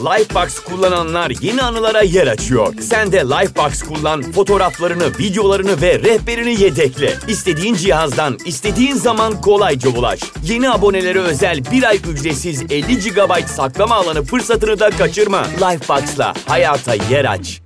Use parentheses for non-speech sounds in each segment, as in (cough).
Lifebox kullananlar yeni anılara yer açıyor. Sen de Lifebox kullan, fotoğraflarını, videolarını ve rehberini yedekle. İstediğin cihazdan, istediğin zaman kolayca ulaş. Yeni abonelere özel bir ay ücretsiz 50 GB saklama alanı fırsatını da kaçırma. Lifebox'la hayata yer aç.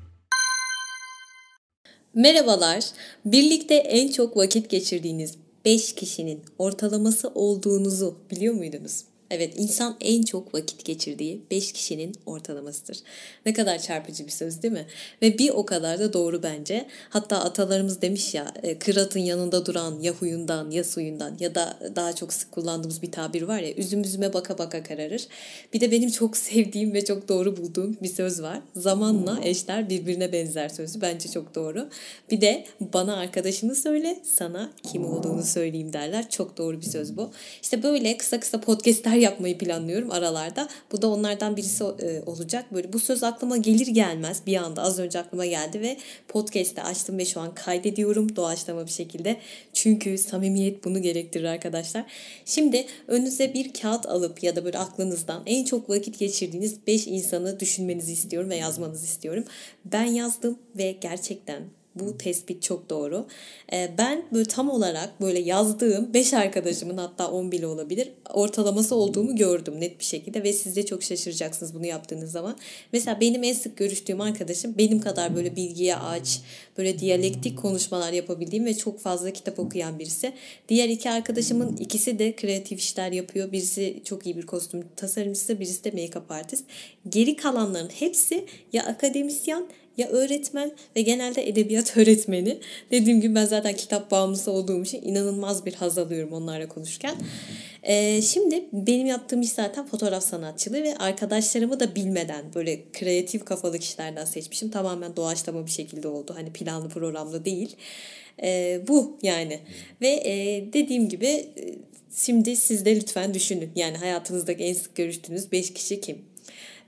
Merhabalar. Birlikte en çok vakit geçirdiğiniz 5 kişinin ortalaması olduğunuzu biliyor muydunuz? Evet insan en çok vakit geçirdiği 5 kişinin ortalamasıdır. Ne kadar çarpıcı bir söz değil mi? Ve bir o kadar da doğru bence. Hatta atalarımız demiş ya e, kıratın yanında duran ya huyundan ya suyundan ya da daha çok sık kullandığımız bir tabir var ya üzüm üzüme baka baka kararır. Bir de benim çok (laughs) sevdiğim ve çok doğru bulduğum bir söz var. Zamanla eşler birbirine benzer sözü bence çok doğru. Bir de bana arkadaşını söyle sana kim olduğunu söyleyeyim derler. Çok doğru bir söz bu. İşte böyle kısa kısa podcastler yapmayı planlıyorum aralarda. Bu da onlardan birisi e, olacak. Böyle bu söz aklıma gelir gelmez bir anda az önce aklıma geldi ve podcast'te açtım ve şu an kaydediyorum doğaçlama bir şekilde. Çünkü samimiyet bunu gerektirir arkadaşlar. Şimdi önünüze bir kağıt alıp ya da böyle aklınızdan en çok vakit geçirdiğiniz 5 insanı düşünmenizi istiyorum ve yazmanızı istiyorum. Ben yazdım ve gerçekten bu tespit çok doğru. Ee, ben böyle tam olarak böyle yazdığım 5 arkadaşımın hatta 10 bile olabilir ortalaması olduğumu gördüm net bir şekilde ve siz de çok şaşıracaksınız bunu yaptığınız zaman. Mesela benim en sık görüştüğüm arkadaşım benim kadar böyle bilgiye aç, böyle diyalektik konuşmalar yapabildiğim ve çok fazla kitap okuyan birisi. Diğer iki arkadaşımın ikisi de kreatif işler yapıyor. Birisi çok iyi bir kostüm tasarımcısı, birisi de make-up artist. Geri kalanların hepsi ya akademisyen ya öğretmen ve genelde edebiyat (laughs) öğretmeni. Dediğim gibi ben zaten kitap bağımlısı olduğum için inanılmaz bir haz alıyorum onlarla konuşurken. Ee, şimdi benim yaptığım iş zaten fotoğraf sanatçılığı ve arkadaşlarımı da bilmeden böyle kreatif kafalı kişilerden seçmişim. Tamamen doğaçlama bir şekilde oldu. Hani planlı programlı değil. Ee, bu yani. Ve e, dediğim gibi şimdi siz de lütfen düşünün. Yani hayatınızdaki en sık görüştüğünüz 5 kişi kim?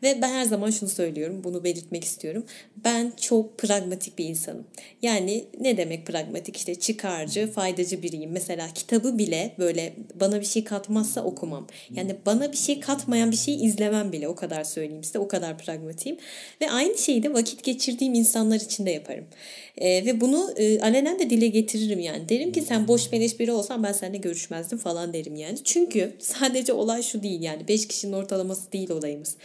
Ve ben her zaman şunu söylüyorum, bunu belirtmek istiyorum. Ben çok pragmatik bir insanım. Yani ne demek pragmatik? İşte çıkarcı, faydacı biriyim. Mesela kitabı bile böyle bana bir şey katmazsa okumam. Yani bana bir şey katmayan bir şey izlemem bile. O kadar söyleyeyim size. O kadar pragmatiyim. Ve aynı şeyi de vakit geçirdiğim insanlar için de yaparım. E, ve bunu e, alenen de dile getiririm yani. Derim ki sen boş beleş biri olsan ben seninle görüşmezdim falan derim yani. Çünkü (laughs) sadece olay şu değil yani. Beş kişinin ortalaması değil olayımız.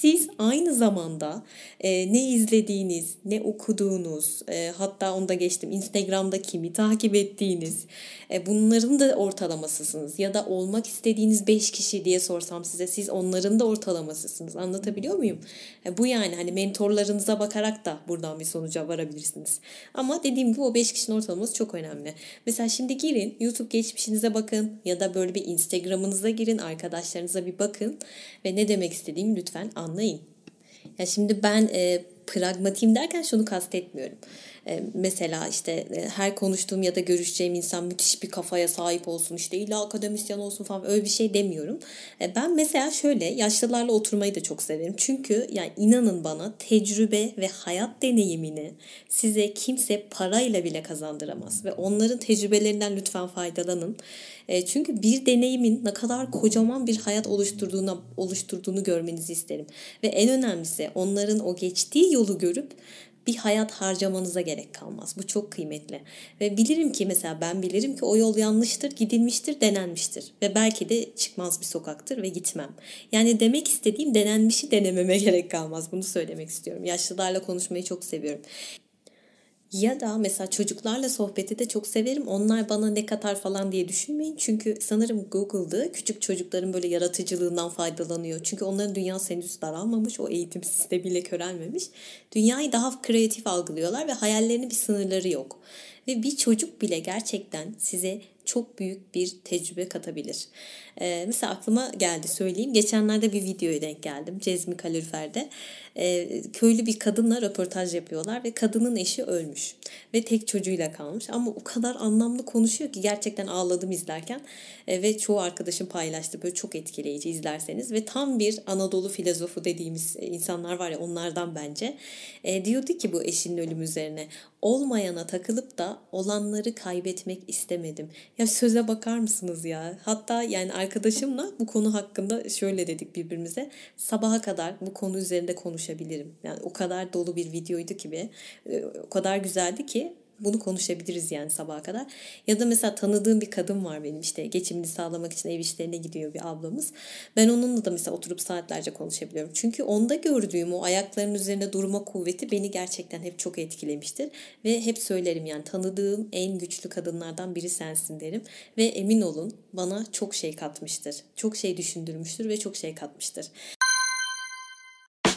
Siz aynı zamanda e, ne izlediğiniz, ne okuduğunuz, e, hatta onu da geçtim Instagram'da kimi takip ettiğiniz, e, bunların da ortalamasısınız. Ya da olmak istediğiniz 5 kişi diye sorsam size siz onların da ortalamasısınız. Anlatabiliyor muyum? E, bu yani hani mentorlarınıza bakarak da buradan bir sonuca varabilirsiniz. Ama dediğim gibi o 5 kişinin ortalaması çok önemli. Mesela şimdi girin YouTube geçmişinize bakın ya da böyle bir Instagram'ınıza girin arkadaşlarınıza bir bakın ve ne demek istediğimi lütfen anlayın. Ya şimdi ben e, pragmatiyim derken şunu kastetmiyorum. E, mesela işte e, her konuştuğum ya da görüşeceğim insan müthiş bir kafaya sahip olsun işte illa akademisyen olsun falan öyle bir şey demiyorum. E, ben mesela şöyle yaşlılarla oturmayı da çok severim. Çünkü yani inanın bana tecrübe ve hayat deneyimini size kimse parayla bile kazandıramaz. Ve onların tecrübelerinden lütfen faydalanın. Çünkü bir deneyimin ne kadar kocaman bir hayat oluşturduğuna oluşturduğunu görmenizi isterim. Ve en önemlisi onların o geçtiği yolu görüp bir hayat harcamanıza gerek kalmaz. Bu çok kıymetli. Ve bilirim ki mesela ben bilirim ki o yol yanlıştır, gidilmiştir, denenmiştir. Ve belki de çıkmaz bir sokaktır ve gitmem. Yani demek istediğim denenmişi denememe (laughs) gerek kalmaz. Bunu söylemek istiyorum. Yaşlılarla konuşmayı çok seviyorum. Ya da mesela çocuklarla sohbeti de çok severim. Onlar bana ne katar falan diye düşünmeyin. Çünkü sanırım Google'da küçük çocukların böyle yaratıcılığından faydalanıyor. Çünkü onların dünyası henüz daralmamış. O eğitim sistemiyle körelmemiş. Dünyayı daha kreatif algılıyorlar ve hayallerinin bir sınırları yok. Ve bir çocuk bile gerçekten size çok büyük bir tecrübe katabilir. Ee, mesela aklıma geldi söyleyeyim. Geçenlerde bir videoya denk geldim. Cezmi Kalorifer'de. Ee, köylü bir kadınla röportaj yapıyorlar ve kadının eşi ölmüş. Ve tek çocuğuyla kalmış. Ama o kadar anlamlı konuşuyor ki gerçekten ağladım izlerken. Ee, ve çoğu arkadaşım paylaştı. Böyle çok etkileyici izlerseniz. Ve tam bir Anadolu filozofu dediğimiz insanlar var ya onlardan bence. Ee, diyordu ki bu eşinin ölümü üzerine olmayana takılıp da olanları kaybetmek istemedim. Ya söze bakar mısınız ya? Hatta yani arkadaşımla bu konu hakkında şöyle dedik birbirimize. Sabaha kadar bu konu üzerinde konuşabilirim. Yani o kadar dolu bir videoydu ki be. O kadar güzeldi ki bunu konuşabiliriz yani sabaha kadar. Ya da mesela tanıdığım bir kadın var benim işte geçimini sağlamak için ev işlerine gidiyor bir ablamız. Ben onunla da mesela oturup saatlerce konuşabiliyorum. Çünkü onda gördüğüm o ayaklarının üzerinde durma kuvveti beni gerçekten hep çok etkilemiştir. Ve hep söylerim yani tanıdığım en güçlü kadınlardan biri sensin derim. Ve emin olun bana çok şey katmıştır. Çok şey düşündürmüştür ve çok şey katmıştır.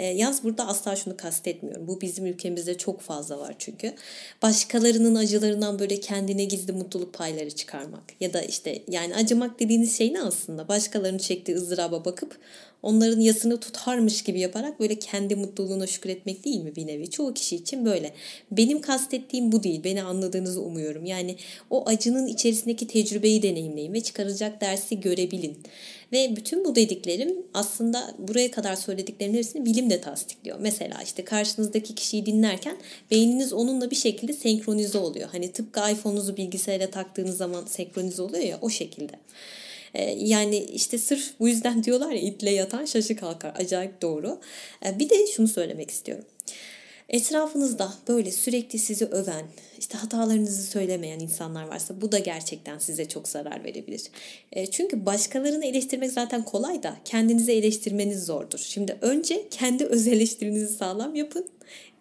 E, yaz burada asla şunu kastetmiyorum. Bu bizim ülkemizde çok fazla var çünkü. Başkalarının acılarından böyle kendine gizli mutluluk payları çıkarmak. Ya da işte yani acımak dediğiniz şey ne aslında? Başkalarının çektiği ızdıraba bakıp onların yasını tutarmış gibi yaparak böyle kendi mutluluğuna şükretmek değil mi bir nevi? Çoğu kişi için böyle. Benim kastettiğim bu değil. Beni anladığınızı umuyorum. Yani o acının içerisindeki tecrübeyi deneyimleyin ve çıkaracak dersi görebilin. Ve bütün bu dediklerim aslında buraya kadar söylediklerimin hepsini bilim de tasdikliyor. Mesela işte karşınızdaki kişiyi dinlerken beyniniz onunla bir şekilde senkronize oluyor. Hani tıpkı iPhone'unuzu bilgisayara taktığınız zaman senkronize oluyor ya o şekilde. Ee, yani işte sırf bu yüzden (laughs) diyorlar ya itle yatan şaşı kalkar. Acayip doğru. Ee, bir de şunu söylemek istiyorum. Etrafınızda böyle sürekli sizi öven, işte hatalarınızı söylemeyen insanlar varsa bu da gerçekten size çok zarar verebilir. E, çünkü başkalarını eleştirmek zaten kolay da kendinizi eleştirmeniz zordur. Şimdi önce kendi öz eleştirinizi sağlam yapın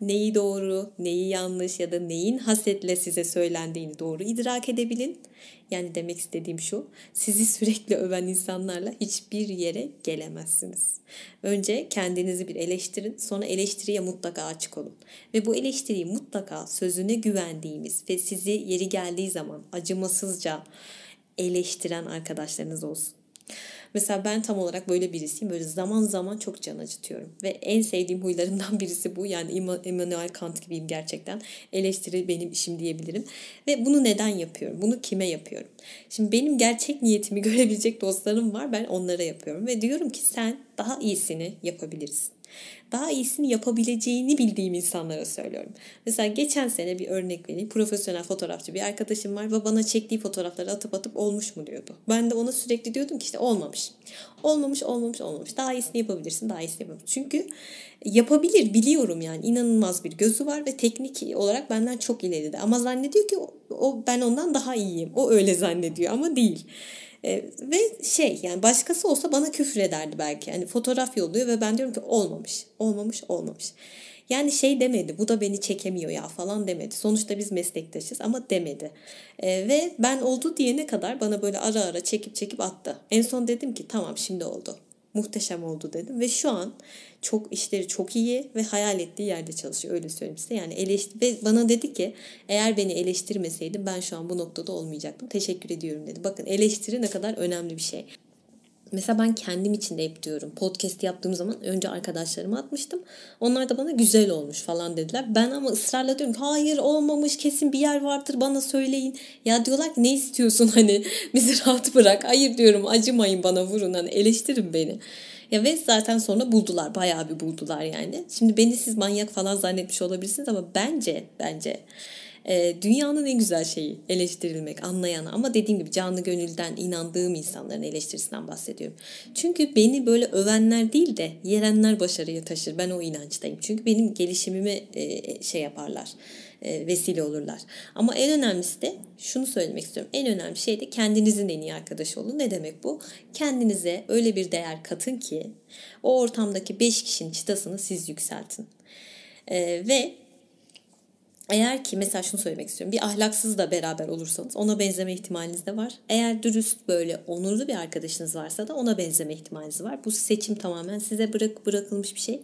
neyi doğru, neyi yanlış ya da neyin hasetle size söylendiğini doğru idrak edebilin. Yani demek istediğim şu, sizi sürekli öven insanlarla hiçbir yere gelemezsiniz. Önce kendinizi bir eleştirin, sonra eleştiriye mutlaka açık olun. Ve bu eleştiriyi mutlaka sözüne güvendiğimiz ve sizi yeri geldiği zaman acımasızca eleştiren arkadaşlarınız olsun. Mesela ben tam olarak böyle birisiyim. Böyle zaman zaman çok can acıtıyorum. Ve en sevdiğim huylarımdan (laughs) birisi bu. Yani Immanuel Kant gibiyim gerçekten. Eleştiri benim işim diyebilirim. Ve bunu neden yapıyorum? Bunu kime yapıyorum? Şimdi benim gerçek niyetimi (laughs) görebilecek dostlarım var. Ben onlara yapıyorum. Ve diyorum ki sen daha iyisini yapabilirsin daha iyisini yapabileceğini bildiğim insanlara söylüyorum. Mesela geçen sene bir örnek vereyim. Profesyonel fotoğrafçı bir arkadaşım var ve bana çektiği fotoğrafları atıp atıp olmuş mu diyordu. Ben de ona sürekli diyordum ki işte olmamış. Olmamış, olmamış, olmamış. Daha iyisini yapabilirsin, daha iyisini yapabilirsin. Çünkü yapabilir, biliyorum yani. inanılmaz bir gözü var ve teknik olarak benden çok ileride. Ama zannediyor ki o, o ben ondan daha iyiyim. O öyle zannediyor ama değil. E, ve şey yani başkası olsa bana küfür ederdi belki. Yani fotoğraf yolluyor ve ben diyorum ki olmamış, olmamış, olmamış. Yani şey demedi bu da beni çekemiyor ya falan demedi. Sonuçta biz meslektaşız ama demedi. E, ve ben oldu diyene kadar bana böyle ara ara çekip çekip attı. En son dedim ki tamam şimdi oldu muhteşem oldu dedim. Ve şu an çok işleri çok iyi ve hayal ettiği yerde çalışıyor. Öyle söyleyeyim size. Yani eleştir ve bana dedi ki eğer beni eleştirmeseydin ben şu an bu noktada olmayacaktım. Teşekkür ediyorum dedi. Bakın eleştiri ne kadar önemli bir şey. Mesela ben kendim için de hep diyorum. Podcast yaptığım zaman önce arkadaşlarıma atmıştım. Onlar da bana güzel olmuş falan dediler. Ben ama ısrarla diyorum ki hayır olmamış kesin bir yer vardır bana söyleyin. Ya diyorlar ki ne istiyorsun (laughs) hani bizi rahat bırak. Hayır diyorum acımayın bana vurun hani eleştirin beni. Ya ve zaten sonra buldular. Bayağı bir buldular yani. Şimdi beni siz manyak falan zannetmiş olabilirsiniz ama bence bence e, dünyanın en güzel şeyi eleştirilmek, anlayan ama dediğim gibi canlı gönülden inandığım insanların eleştirisinden bahsediyorum. Çünkü beni böyle övenler değil de yerenler başarıya taşır. Ben o inançtayım. Çünkü benim gelişimime e, şey yaparlar e, vesile olurlar. Ama en önemlisi de şunu söylemek istiyorum. En önemli şey de kendinizin en iyi arkadaşı olun. Ne demek bu? Kendinize öyle bir değer katın ki o ortamdaki 5 kişinin çıtasını siz yükseltin. Ee, ve Eğer ki mesela şunu söylemek istiyorum. Bir ahlaksızla beraber olursanız ona benzeme ihtimaliniz de var. Eğer dürüst böyle onurlu bir arkadaşınız varsa da ona benzeme ihtimaliniz var. Bu seçim tamamen size bırak bırakılmış bir şey.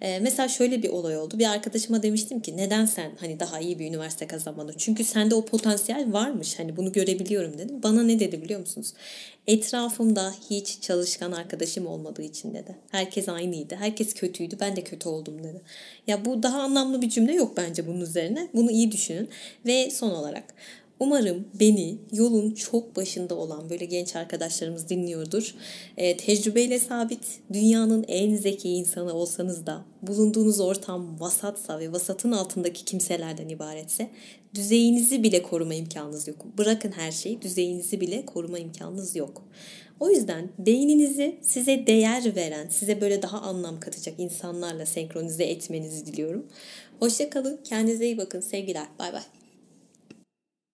Ee, mesela şöyle bir olay oldu. Bir arkadaşıma demiştim ki neden sen hani daha iyi bir üniversite kazanmadın? Çünkü sende o potansiyel varmış. Hani bunu görebiliyorum dedim. Bana ne dedi biliyor musunuz? Etrafımda hiç çalışkan arkadaşım olmadığı için dedi. Herkes aynıydı. Herkes kötüydü. Ben de kötü oldum dedi. Ya bu daha anlamlı bir cümle yok bence bunun üzerine. Bunu iyi düşünün. Ve son olarak Umarım beni yolun çok başında olan böyle genç arkadaşlarımız dinliyordur. E, tecrübeyle sabit, dünyanın en zeki insanı olsanız da bulunduğunuz ortam vasatsa ve vasatın altındaki kimselerden ibaretse düzeyinizi bile koruma imkanınız yok. Bırakın her şeyi, düzeyinizi bile koruma imkanınız yok. O yüzden beyninizi size değer veren, size böyle daha anlam katacak insanlarla senkronize etmenizi diliyorum. Hoşça kalın, kendinize iyi bakın. Sevgiler, bay bay.